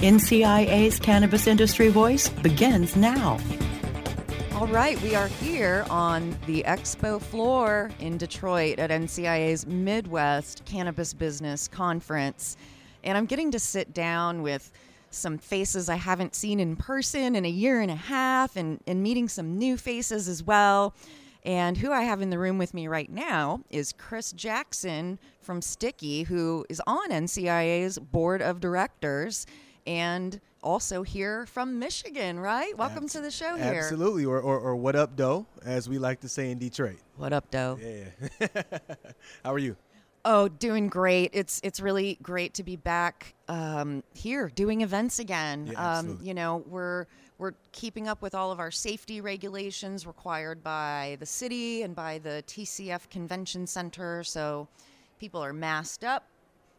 NCIA's Cannabis Industry Voice begins now. All right, we are here on the expo floor in Detroit at NCIA's Midwest Cannabis Business Conference. And I'm getting to sit down with some faces I haven't seen in person in a year and a half and, and meeting some new faces as well. And who I have in the room with me right now is Chris Jackson from Sticky, who is on NCIA's board of directors and also here from Michigan, right? Welcome to the show here. Absolutely, or, or, or what up, doe, as we like to say in Detroit. What up, Doe? Yeah. How are you? Oh, doing great. It's it's really great to be back um, here doing events again. Yeah, um, you know, we're we're keeping up with all of our safety regulations required by the city and by the TCF Convention Center. So people are masked up.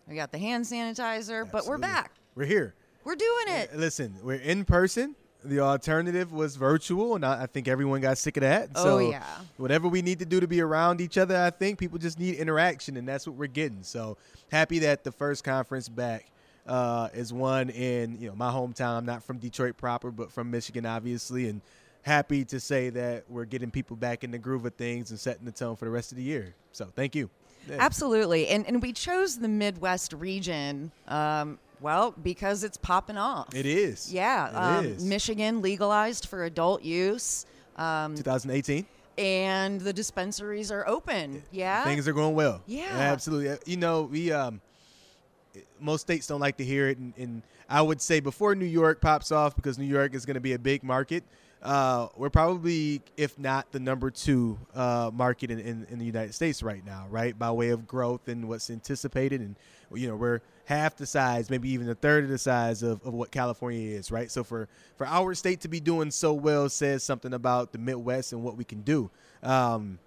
We got the hand sanitizer, but we're back. We're here. We're doing it. Listen, we're in person. The alternative was virtual, and I, I think everyone got sick of that. Oh, so yeah. whatever we need to do to be around each other, I think people just need interaction, and that's what we're getting. So happy that the first conference back uh, is one in you know my hometown. I'm not from Detroit proper, but from Michigan, obviously, and happy to say that we're getting people back in the groove of things and setting the tone for the rest of the year. So thank you. Absolutely. And and we chose the Midwest region um, well because it's popping off. It is. Yeah, It um, is. Michigan legalized for adult use, um, 2018. and the dispensaries are open. Yeah, Things are going well. Yeah. absolutely. Uh, You know, we um, most states don't like to hear it, and, and I would say before New York pops off, because New York is going to be a big market. Uh, we're probably, if not the number two uh, market in, in, in the United States right now, right? By way of growth and what's anticipated. And, you know, we're half the size, maybe even a third of the size of, of what California is, right? So for, for our state to be doing so well says something about the Midwest and what we can do. Um,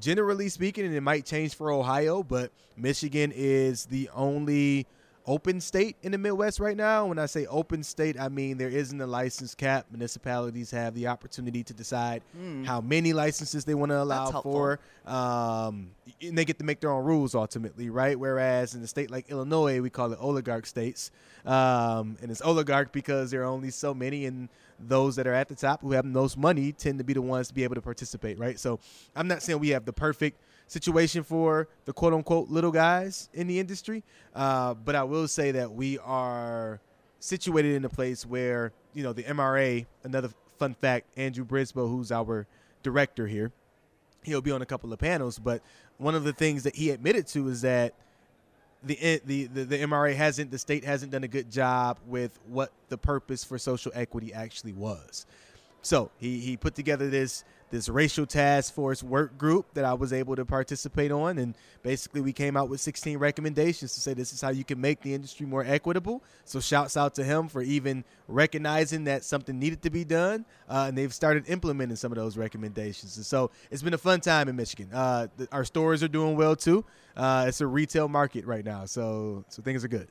generally speaking, and it might change for Ohio, but Michigan is the only open state in the Midwest right now. When I say open state, I mean there isn't a license cap. Municipalities have the opportunity to decide how many licenses they want to allow for. Um, and they get to make their own rules ultimately, right? Whereas in a state like Illinois, we call it oligarch states. Um, and it's oligarch because there are only so many, and those that are at the top who have the most money tend to be the ones to be able to participate, right? So I'm not saying we have the perfect situation for the quote unquote little guys in the industry, uh, but I will say that we are situated in a place where, you know, the MRA, another fun fact, Andrew Brisbo, who's our director here, he'll be on a couple of panels, but one of the things that he admitted to is that the, the the the MRA hasn't the state hasn't done a good job with what the purpose for social equity actually was. So he he put together this this racial task force work group that I was able to participate on, and basically we came out with 16 recommendations to say this is how you can make the industry more equitable. So shouts out to him for even recognizing that something needed to be done, uh, and they've started implementing some of those recommendations. And so it's been a fun time in Michigan. Uh, th- our stores are doing well too. Uh, it's a retail market right now, so so things are good.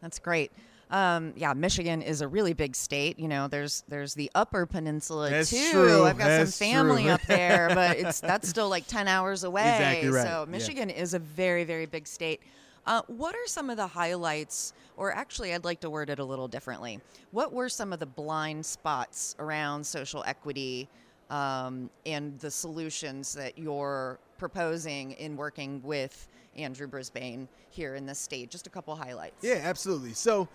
That's great. Um, yeah, Michigan is a really big state. You know, there's there's the Upper Peninsula That's too. true. I've got That's some family true. up there, but it's that's still like ten hours away. Exactly right. So Yeah. Michigan is a very very big state. Uh, what are some of the highlights, or actually, I'd like to word it a little differently. What were some of the blind spots around social equity um, and the solutions that you're proposing in working with Andrew Brisbo here in this state? Just a couple highlights. Yeah, absolutely. So,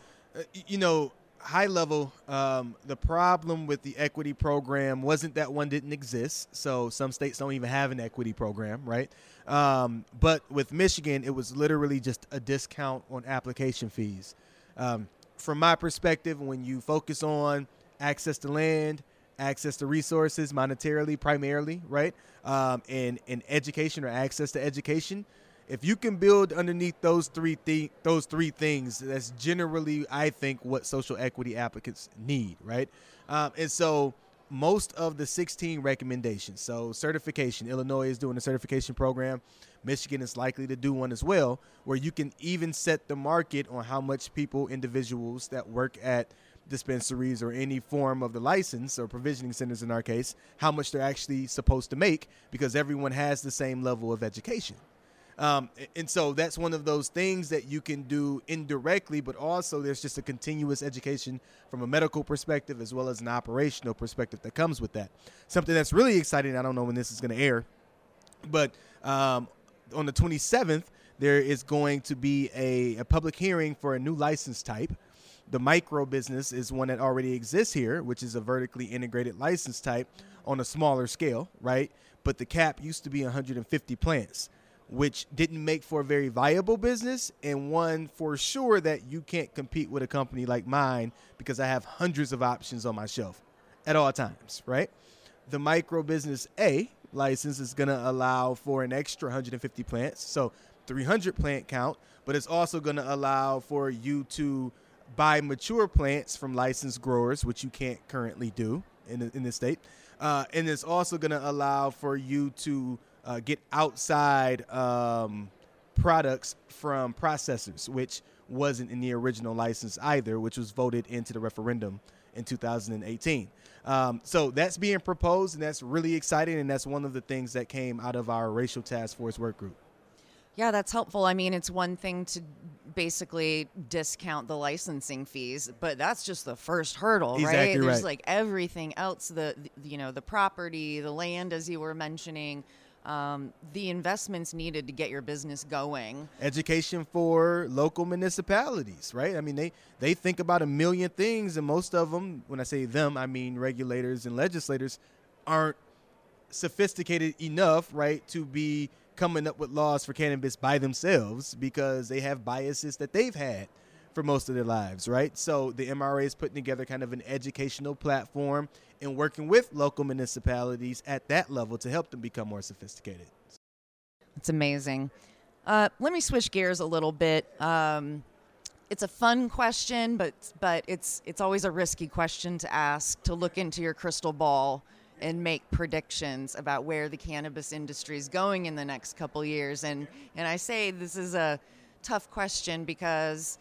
you know, high level, um, the problem with the equity program wasn't that one didn't exist. So some states don't even have an equity program, right? Um, but with Michigan, it was literally just a discount on application fees. Um, from my perspective, when you focus on access to land, access to resources monetarily primarily, right? Um, and, and education or access to education, if you can build underneath those three th- those three things, that's generally I think what social equity applicants need, right? Um, and so most of the 16 recommendations. So certification, Illinois is doing a certification program. Michigan is likely to do one as well, where you can even set the market on how much people, individuals that work at dispensaries or any form of the license or provisioning centers in our case, how much they're actually supposed to make because everyone has the same level of education. Um, and so that's one of those things that you can do indirectly, but also there's just a continuous education from a medical perspective as well as an operational perspective that comes with that. Something that's really exciting. I don't know when this is going to air, but um, on the 27th, there is going to be a, a public hearing for a new license type. The micro business is one that already exists here, which is a vertically integrated license type on a smaller scale, right? But the cap used to be 150 plants which didn't make for a very viable business and one for sure that you can't compete with a company like mine because I have hundreds of options on my shelf at all times, right? The micro business A license is going to allow for an extra 150 plants, so 300 plant count, but it's also going to allow for you to buy mature plants from licensed growers, which you can't currently do in the, in the state. Uh, and it's also going to allow for you to uh, get outside um, products from processors, which wasn't in the original license either, which was voted into the referendum in 2018. Um, so that's being proposed, and that's really exciting, and that's one of the things that came out of our racial task force work group. Yeah, that's helpful. I mean, it's one thing to basically discount the licensing fees, but that's just the first hurdle, exactly right? There's like everything else the you know, the property, the land as you were mentioning, um, the investments needed to get your business going. Education for local municipalities, right? I mean, they they think about a million things, and most of them, when I say them, I mean regulators and legislators, aren't sophisticated enough, right, to be coming up with laws for cannabis by themselves because they have biases that they've had for most of their lives, right? So the MRA is putting together kind of an educational platform and working with local municipalities at that level to help them become more sophisticated. It's amazing. Uh, let me switch gears a little bit. Um, it's a fun question, but but it's it's always a risky question to ask to look into your crystal ball and make predictions about where the cannabis industry is going in the next couple years. And and I say this is a tough question because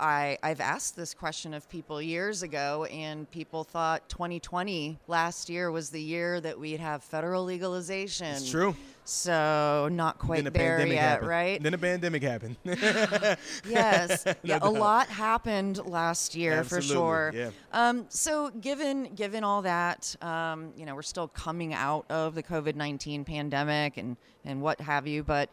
I, I've asked this question of people years ago, and people thought 2020 last year was the year that we'd have federal legalization. It's true. So not quite then a there yet, happened. right? Then a pandemic happened. yes, yeah, a lot happened last year for sure. yeah. Um, so given given all that, um, you know, we're still coming out of the COVID nineteen pandemic and and what have you, but.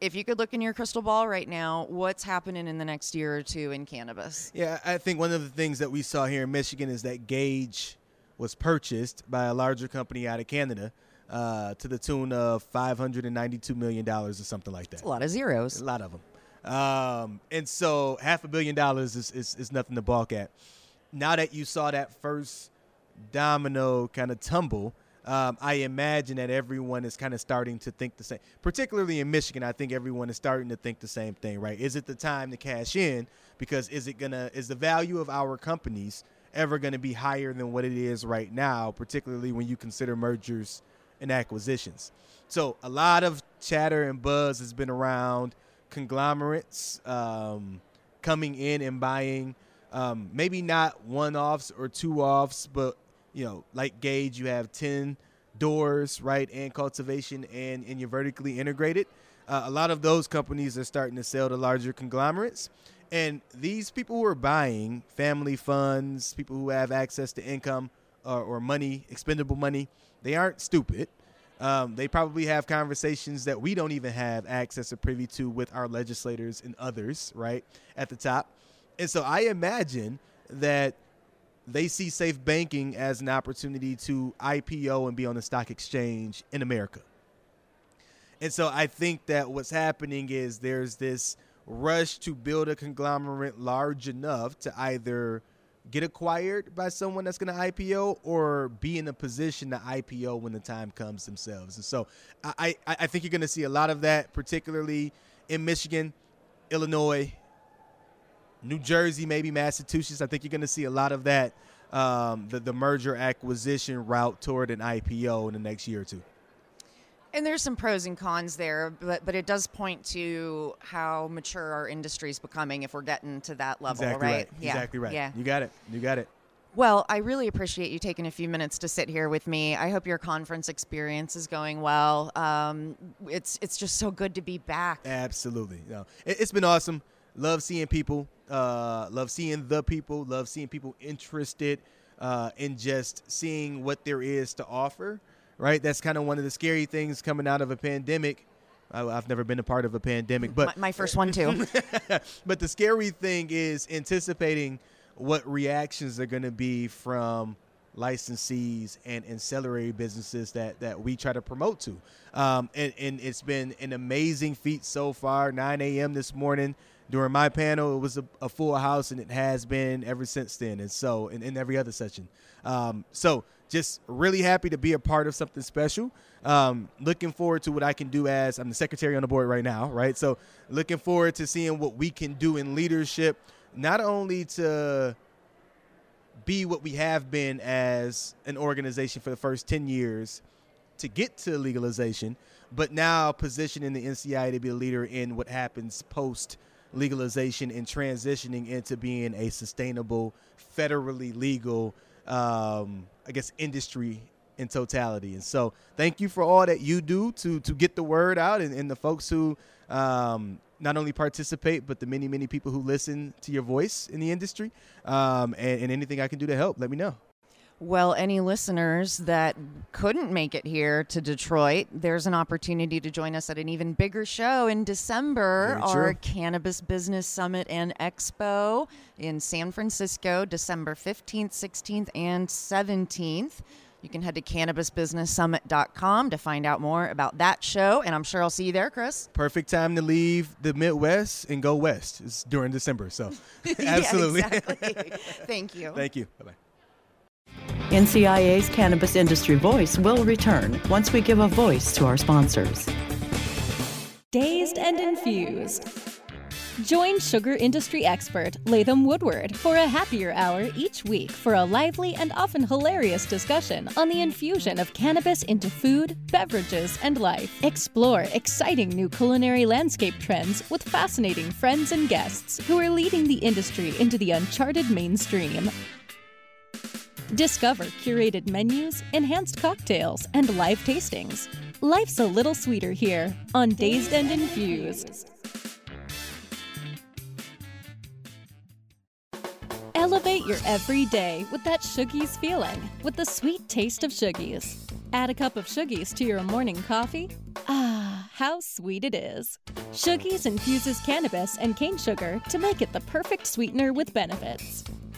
If you could look in your crystal ball right now, what's happening in the next year or two in cannabis? Yeah, I think one of the things that we saw here in Michigan is that Gage was purchased by a larger company out of Canada uh, to the tune of $592 million or something like that. It's a lot of zeros. A lot of them. Um, and so half a billion dollars is, is, is nothing to balk at. Now that you saw that first domino kind of tumble, um, I imagine that everyone is kind of starting to think the same. Particularly in Michigan, I think everyone is starting to think the same thing, right? Is it the time to cash in? Because is it gonna is the value of our companies ever going to be higher than what it is right now? Particularly when you consider mergers and acquisitions. So a lot of chatter and buzz has been around conglomerates um, coming in and buying. Um, maybe not one offs or two offs, but you know, like Gage, you have ten doors, right, and cultivation, and and you're vertically integrated. Uh, a lot of those companies are starting to sell to larger conglomerates, and these people who are buying, family funds, people who have access to income or, or money, expendable money, they aren't stupid. Um, they probably have conversations that we don't even have access or privy to with our legislators and others, right, at the top. And so I imagine that they see safe banking as an opportunity to IPO and be on the stock exchange in America. And so I think that what's happening is there's this rush to build a conglomerate large enough to either get acquired by someone that's going to IPO or be in a position to IPO when the time comes themselves. And so I, I, I think you're going to see a lot of that, particularly in Michigan, Illinois, New Jersey, maybe Massachusetts. I think you're going to see a lot of that, um, the, the merger acquisition route toward an IPO in the next year or two. And there's some pros and cons there, but but it does point to how mature our industry is becoming if we're getting to that level, exactly right? right. Yeah. Exactly right. Yeah. You got it. You got it. Well, I really appreciate you taking a few minutes to sit here with me. I hope your conference experience is going well. Um, it's it's just so good to be back. Absolutely. No, it, has been awesome. Love seeing people. Uh, love seeing the people. Love seeing people interested uh, in just seeing what there is to offer. Right. That's kind of one of the scary things coming out of a pandemic. I, I've never been a part of a pandemic, but my, my first one too. but the scary thing is anticipating what reactions are going to be from licensees and ancillary businesses that, that we try to promote to. Um, and, and it's been an amazing feat so far. 9 a.m. this morning during my panel, it was a, a, full house, and it has been ever since then. And so, in, in every other session. Um, so, just really happy to be a part of something special. Um, looking forward to what I can do as I'm the secretary on the board right now, right? So, looking forward to seeing what we can do in leadership, not only to be what we have been as an organization for the first 10 years to get to legalization, but now positioning the NCI to be a leader in what happens post legalization and transitioning into being a sustainable, federally legal, um, I guess, industry in totality. And so, thank you for all that you do to to get the word out, and, and the folks who um, not only participate, but the many many people who listen to your voice in the industry. Um, and, and anything I can do to help, let me know. Well, any listeners that couldn't make it here to Detroit, there's an opportunity to join us at an even bigger show in December, Very our true. Cannabis Business Summit and Expo in San Francisco, December 15th, 16th, and 17th. You can head to cannabisbusinesssummit.com to find out more about that show, and I'm sure I'll see you there, Chris. Perfect time to leave the Midwest and go west. It's during December, so absolutely. Thank you. Thank you. Bye bye. NCIA's Cannabis Industry Voice will return once we give a voice to our sponsors. Dazed and Infused. Join sugar industry expert Latham Woodward for a happier hour each week for a lively and often hilarious discussion on the infusion of cannabis into food, beverages, and life. Explore exciting new culinary landscape trends with fascinating friends and guests who are leading the industry into the uncharted mainstream. Discover curated menus, enhanced cocktails, and live tastings. Life's a little sweeter here on Dazed and Infused. Elevate your everyday with that Shoogies feeling with the sweet taste of Shoogies. Add a cup of Shoogies to your morning coffee. Ah, how sweet it is. Shoogies infuses cannabis and cane sugar to make it the perfect sweetener with benefits.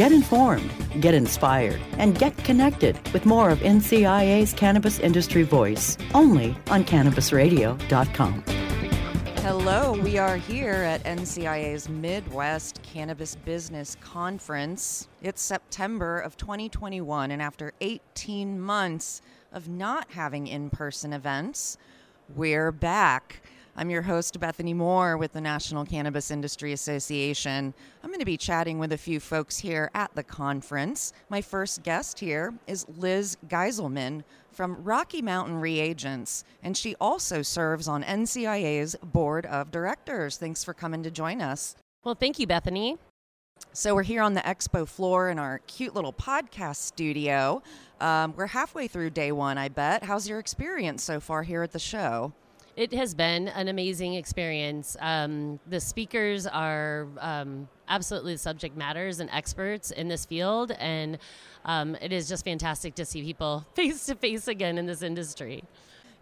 Get informed, get inspired, and get connected with more of NCIA's Cannabis Industry Voice only on CannabisRadio.com. Hello, we are here at NCIA's Midwest Cannabis Business Conference. It's September of 2021, and after 18 months of not having in person events, we're back. I'm your host, Bethany Moore, with the National Cannabis Industry Association. I'm going to be chatting with a few folks here at the conference. My first guest here is Liz Geiselman from Rocky Mountain Reagents, and she also serves on NCIA's Board of Directors. Thanks for coming to join us. Well, thank you, Bethany. So, we're here on the expo floor in our cute little podcast studio. Um, we're halfway through day one, I bet. How's your experience so far here at the show? It has been an amazing experience. Um, the speakers are um, absolutely subject matters and experts in this field, and um, it is just fantastic to see people face to face again in this industry.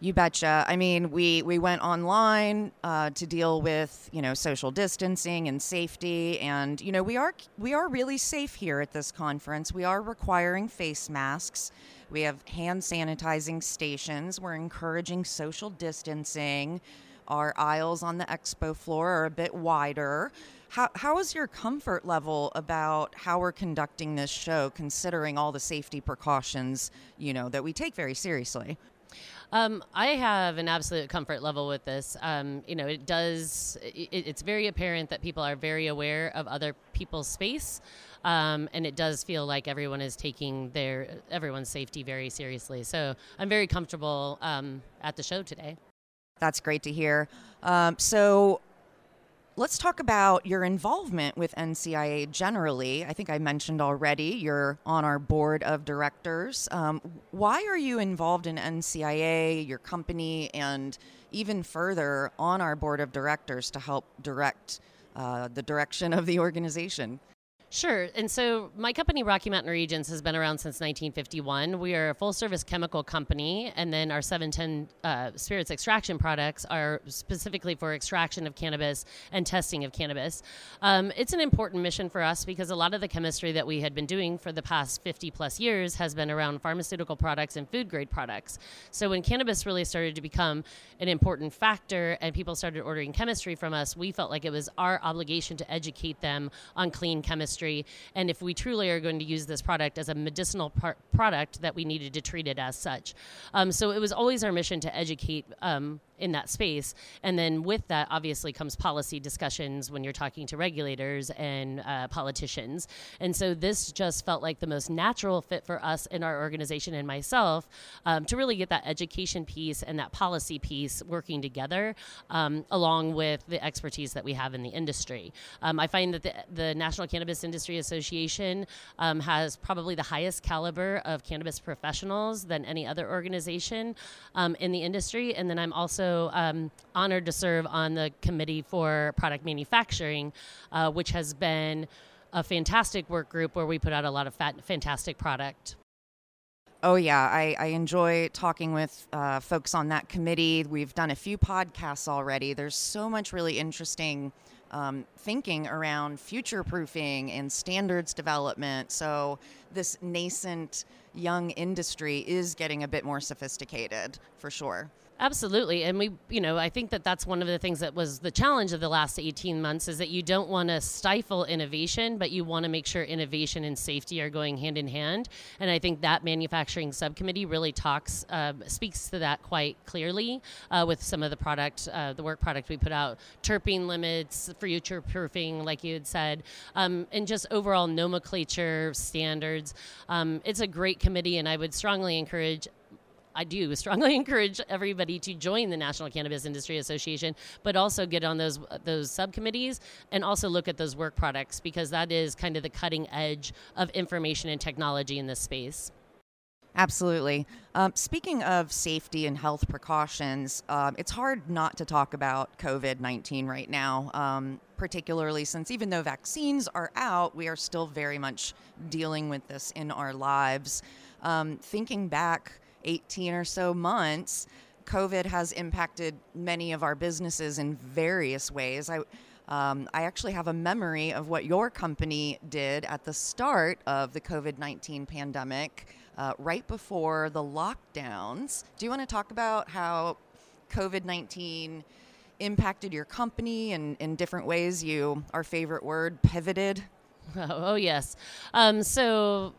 You betcha. I mean, we we went online uh, to deal with you know social distancing and safety, and you know we are we are really safe here at this conference. We are requiring face masks. We have hand sanitizing stations. We're encouraging social distancing. Our aisles on the expo floor are a bit wider. How, how is your comfort level about how we're conducting this show, considering all the safety precautions, you know, that we take very seriously? Um, I have an absolute comfort level with this. Um, you know, it does. It, it's very apparent that people are very aware of other people's space, um, and it does feel like everyone is taking their everyone's safety very seriously. So I'm very comfortable um, at the show today. That's great to hear. Um, so Let's talk about your involvement with NCIA generally. I think I mentioned already you're on our board of directors. Um, why are you involved in NCIA, your company, and even further on our board of directors to help direct uh, the direction of the organization? Sure. And so my company, Rocky Mountain Reagents, has been around since 1951. We are a full service chemical company, and then our 710 uh, spirits extraction products are specifically for extraction of cannabis and testing of cannabis. Um, it's an important mission for us because a lot of the chemistry that we had been doing for the past 50 plus years has been around pharmaceutical products and food grade products. So when cannabis really started to become an important factor and people started ordering chemistry from us, we felt like it was our obligation to educate them on clean chemistry industry. And if we truly are going to use this product as a medicinal par- product, that we needed to treat it as such. Um, so it was always our mission to educate um, in that space. And then with that, obviously, comes policy discussions when you're talking to regulators and uh, politicians. And so this just felt like the most natural fit for us in our organization and myself um, to really get that education piece and that policy piece working together um, along with the expertise that we have in the industry. Um, I find that the, the, National Cannabis Industry Association um, has probably the highest caliber of cannabis professionals than any other organization um, in the industry. And then I'm also um, honored to serve on the committee for product manufacturing, uh, which has been a fantastic work group where we put out a lot of fat, fantastic product. Oh, yeah. I, I enjoy talking with uh, folks on that committee. We've done a few podcasts already. There's so much really interesting um, thinking around future proofing and standards development. So, this nascent young industry is getting a bit more sophisticated for sure. Absolutely. And we, you know, I think that that's one of the things that was the challenge of the last 18 months is that you don't want to stifle innovation, but you want to make sure innovation and safety are going hand in hand. And I think that manufacturing subcommittee really talks, uh, speaks to that quite clearly uh, with some of the product, uh, the work product we put out, terpene limits, future proofing, like you had said, um, and just overall nomenclature standards. Um, it's a great committee, and I would strongly encourage I do strongly encourage everybody to join the National Cannabis Industry Association, but also get on those those subcommittees and also look at those work products because that is kind of the cutting edge of information and technology in this space. Absolutely. Um, speaking of safety and health precautions, um, it's hard not to talk about COVID 19 right now, um, particularly since even though vaccines are out, we are still very much dealing with this in our lives. Um, thinking back 18 or so months, COVID has impacted many of our businesses in various ways. I, um, I actually have a memory of what your company did at the start of the COVID 19 pandemic, uh, right before the lockdowns. Do you want to talk about how COVID 19 impacted your company and in different ways you, our favorite word, pivoted? Oh, yes. Um, so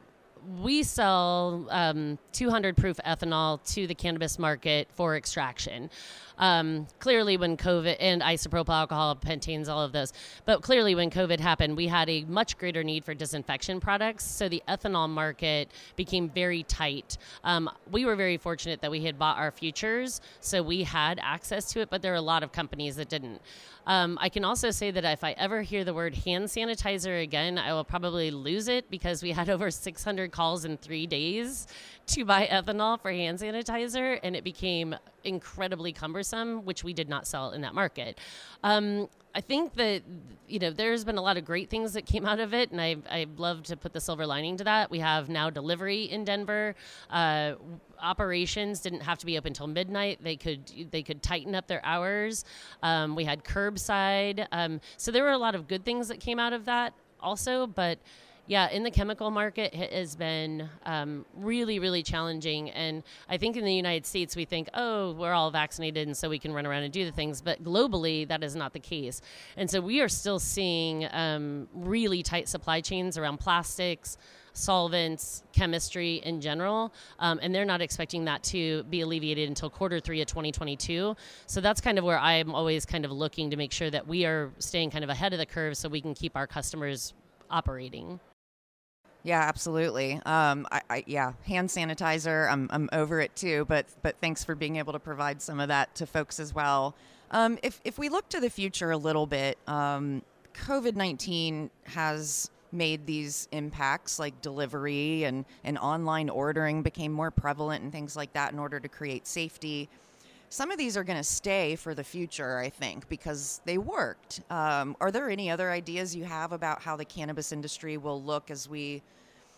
we sell um, 200 proof ethanol to the cannabis market for extraction. Um, clearly, when COVID and isopropyl alcohol, pentanes, all of those, but clearly, when COVID happened, we had a much greater need for disinfection products. So the ethanol market became very tight. Um, we were very fortunate that we had bought our futures, so we had access to it, but there are a lot of companies that didn't. Um, I can also say that if I ever hear the word hand sanitizer again, I will probably lose it because we had over 600 calls in three days to buy ethanol for hand sanitizer, and it became incredibly cumbersome, which we did not sell in that market. Um, I think that you know there's been a lot of great things that came out of it, and I I love to put the silver lining to that. We have now delivery in Denver. Uh, operations didn't have to be open until midnight. They could they could tighten up their hours. Um, we had curbside, um, so there were a lot of good things that came out of that also, but yeah, in the chemical market it has been um, really, really challenging. And I think in the United States, we think, oh, we're all vaccinated and so we can run around and do the things. But globally, that is not the case. And so we are still seeing um, really tight supply chains around plastics solvents, chemistry in general, um, and they're not expecting that to be alleviated until quarter three of 2022. So that's kind of where I'm always kind of looking to make sure that we are staying kind of ahead of the curve so we can keep our customers operating. Yeah, absolutely. Um, I, I, yeah, hand sanitizer. I'm, I'm over it too. But but thanks for being able to provide some of that to folks as well. Um, if if we look to the future a little bit, um, COVID nineteen has made these impacts like delivery and, and online ordering became more prevalent and things like that in order to create safety some of these are going to stay for the future, I think, because they worked. Um, are there any other ideas you have about how the cannabis industry will look as we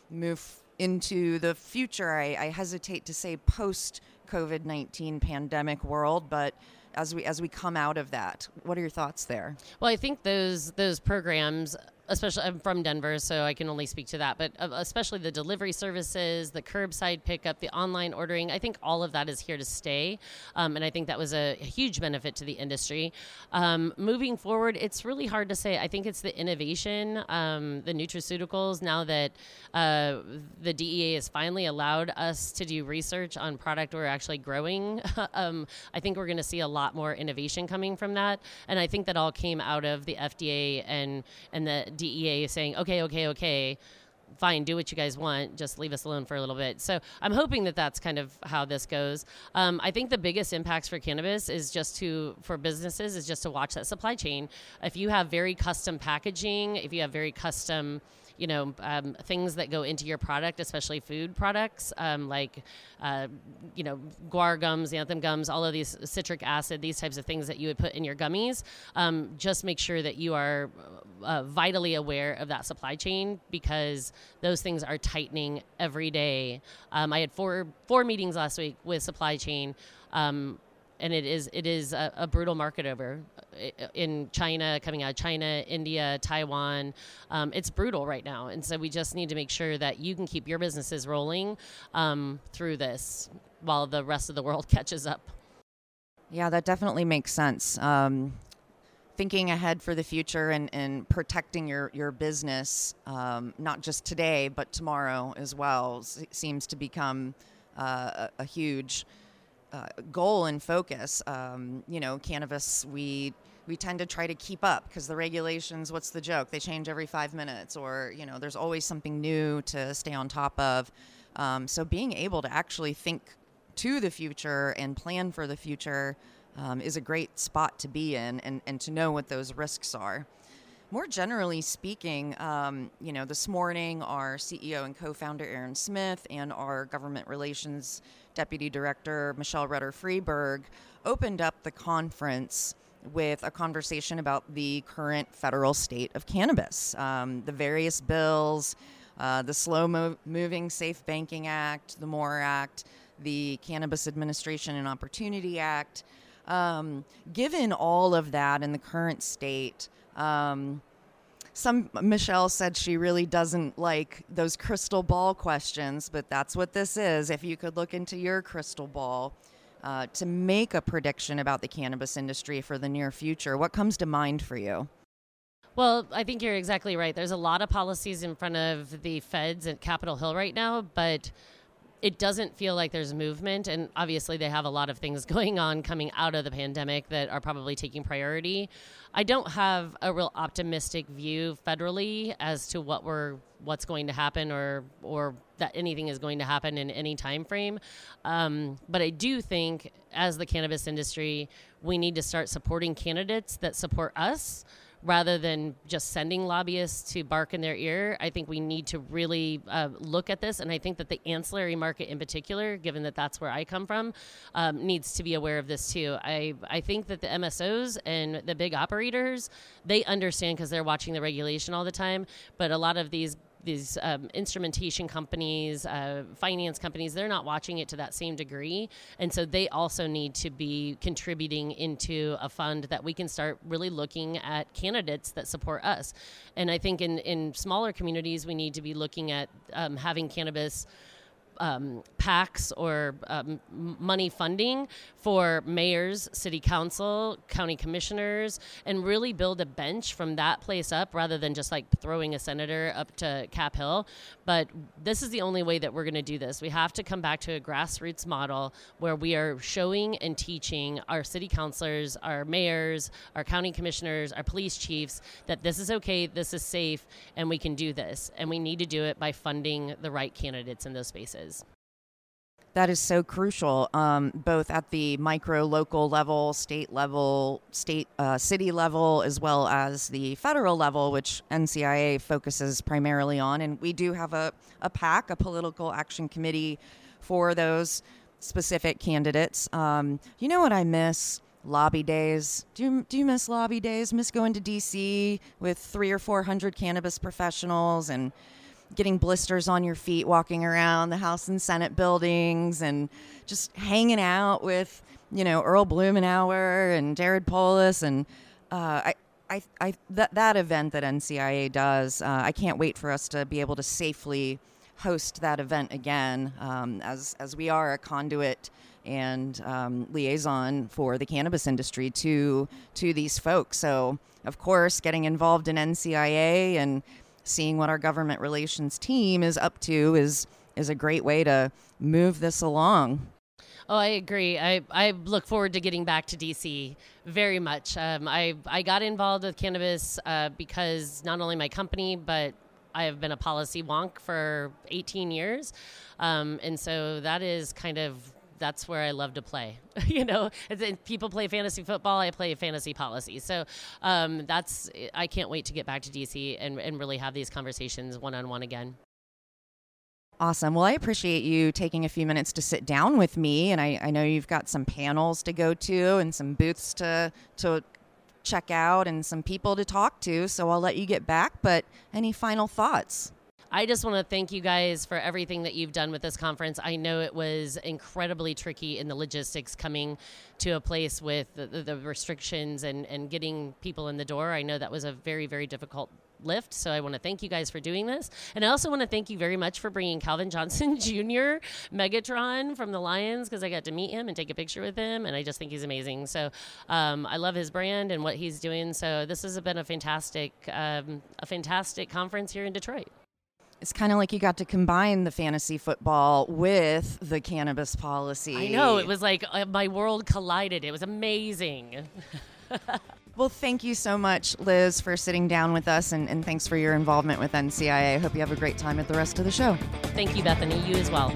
move into the future? I, I hesitate to say post COVID 19 pandemic world, but as we as we come out of that, what are your thoughts there? Well, I think those those programs especially I'm from Denver, so I can only speak to that. But uh, especially the delivery services, the curbside pickup, the online ordering, I think all of that is here to stay, um, and I think that was a, huge benefit to the industry. Um, moving forward, it's really hard to say. I think it's the innovation, um, the nutraceuticals. Now that uh, the DEA has finally allowed us to do research on product we're actually growing, um, I think we're going to see a lot more innovation coming from that, and I think that all came out of the FDA and and the DEA is saying, okay, okay, okay, fine, do what you guys want, just leave us alone for a little bit. So I'm hoping that that's kind of how this goes. Um, I think the biggest impacts for cannabis is just to, for businesses, is just to watch that supply chain. If you have very custom packaging, if you have very custom, you know um, things that go into your product, especially food products um, like uh, you know guar gums, xanthan gums, all of these citric acid, these types of things that you would put in your gummies. Um, just make sure that you are uh, vitally aware of that supply chain because those things are tightening every day. Um, I had four four meetings last week with supply chain. Um, and it is it is a, a, brutal market over in China, coming out of China, India, Taiwan. Um, it's brutal right now, and so we just need to make sure that you can keep your businesses rolling um, through this while the rest of the world catches up. Yeah, that definitely makes sense. Um, thinking ahead for the future and, and protecting your, your business, um, not just today, but tomorrow as well, seems to become uh, a, a huge uh, goal and focus. Um, you know, cannabis, we we tend to try to keep up because the regulations. What's the joke? They change every five minutes, or you know, there's always something new to stay on top of. Um, so being able to actually think to the future and plan for the future um, is a great spot to be in, and, and to know what those risks are. More generally speaking, um, you know, this morning our CEO and co-founder Aaron Smith and our government relations Deputy Director Michelle Rutter Friberg opened up the conference with a conversation about the current federal state of cannabis, um, the various bills, uh, the Slow Mo- Moving Safe Banking Act, the MORE Act, the Cannabis Administration and Opportunity Act. Um, given all of that in the current state, um, some Michelle said she really doesn't like those crystal ball questions, but that's what this is. If you could look into your crystal ball uh, to make a prediction about the cannabis industry for the near future, what comes to mind for you? Well, I think you're exactly right. There's a lot of policies in front of the feds at Capitol Hill right now, but it doesn't feel like there's movement and obviously they have a lot of things going on coming out of the pandemic that are probably taking priority. I don't have a real optimistic view federally as to what we're what's going to happen or or that anything is going to happen in any time frame. Um, but i do think as the cannabis industry we need to start supporting candidates that support us rather than just sending lobbyists to bark in their ear. I think we need to really uh, look at this, and I think that the ancillary market in particular, given that that's where I come from, um, needs to be aware of this too. I I think that the MSOs and the big operators they understand because they're watching the regulation all the time, but a lot of these these um, instrumentation companies, uh, finance companies, they're not watching it to that same degree. And so they also need to be contributing into a fund that we can start really looking at candidates that support us. And I think in, in smaller communities, we need to be looking at um, having cannabis um, PACs or um, money funding for mayors, city council, county commissioners, and really build a bench from that place up rather than just like throwing a senator up to Cap Hill. But this is the only way that we're going to do this. We have to come back to a grassroots model where we are showing and teaching our city councilors, our mayors, our county commissioners, our police chiefs that this is okay, this is safe, and we can do this. And we need to do it by funding the right candidates in those spaces. That is so crucial, um, both at the micro, local level, state level, state, uh, city level, as well as the federal level, which NCIA focuses primarily on. And we do have a, a PAC, a political action committee, for those specific candidates. Um, you know what I miss? Lobby days. Do you, do you miss lobby days? Miss going to DC with three or four hundred cannabis professionals and getting blisters on your feet walking around the House and Senate buildings and just hanging out with, you know, Earl Blumenauer and Jared Polis. And uh, I, I, I, that, that event that NCIA does, uh, I can't wait for us to be able to safely host that event again um, as, as we are a conduit and um, liaison for the cannabis industry to to these folks. So, of course, getting involved in NCIA and seeing what our government relations team is up to is is a great way to move this along. Oh, I agree. I, I look forward to getting back to DC very much. Um, I, I got involved with cannabis uh, because not only my company, but I have been a policy wonk for 18 years. Um, and so that is kind of that's where I love to play. you know, people play fantasy football. I play fantasy policy. So um, that's I can't wait to get back to DC and, and really have these conversations one on one again. Awesome. Well, I appreciate you taking a few minutes to sit down with me, and I, I know you've got some panels to go to and some booths to to check out and some people to talk to. So I'll let you get back. But any final thoughts? I just want to thank you guys for everything that you've done with this conference. I know it was incredibly tricky in the logistics coming to a place with the, the, restrictions and, and getting people in the door. I know that was a very, very difficult lift. So I want to thank you guys for doing this. And I also want to thank you very much for bringing Calvin Johnson Jr., Megatron from the Lions, because I got to meet him and take a picture with him. And I just think he's amazing. So um, I love his brand and what he's doing. So this has been a fantastic, um, a fantastic conference here in Detroit it's kind of like you got to combine the fantasy football with the cannabis policy. I know. It was like uh, my world collided. It was amazing. well, thank you so much, Liz, for sitting down with us, and, and thanks for your involvement with NCIA. I hope you have a great time at the rest of the show. Thank you, Bethany. You as well.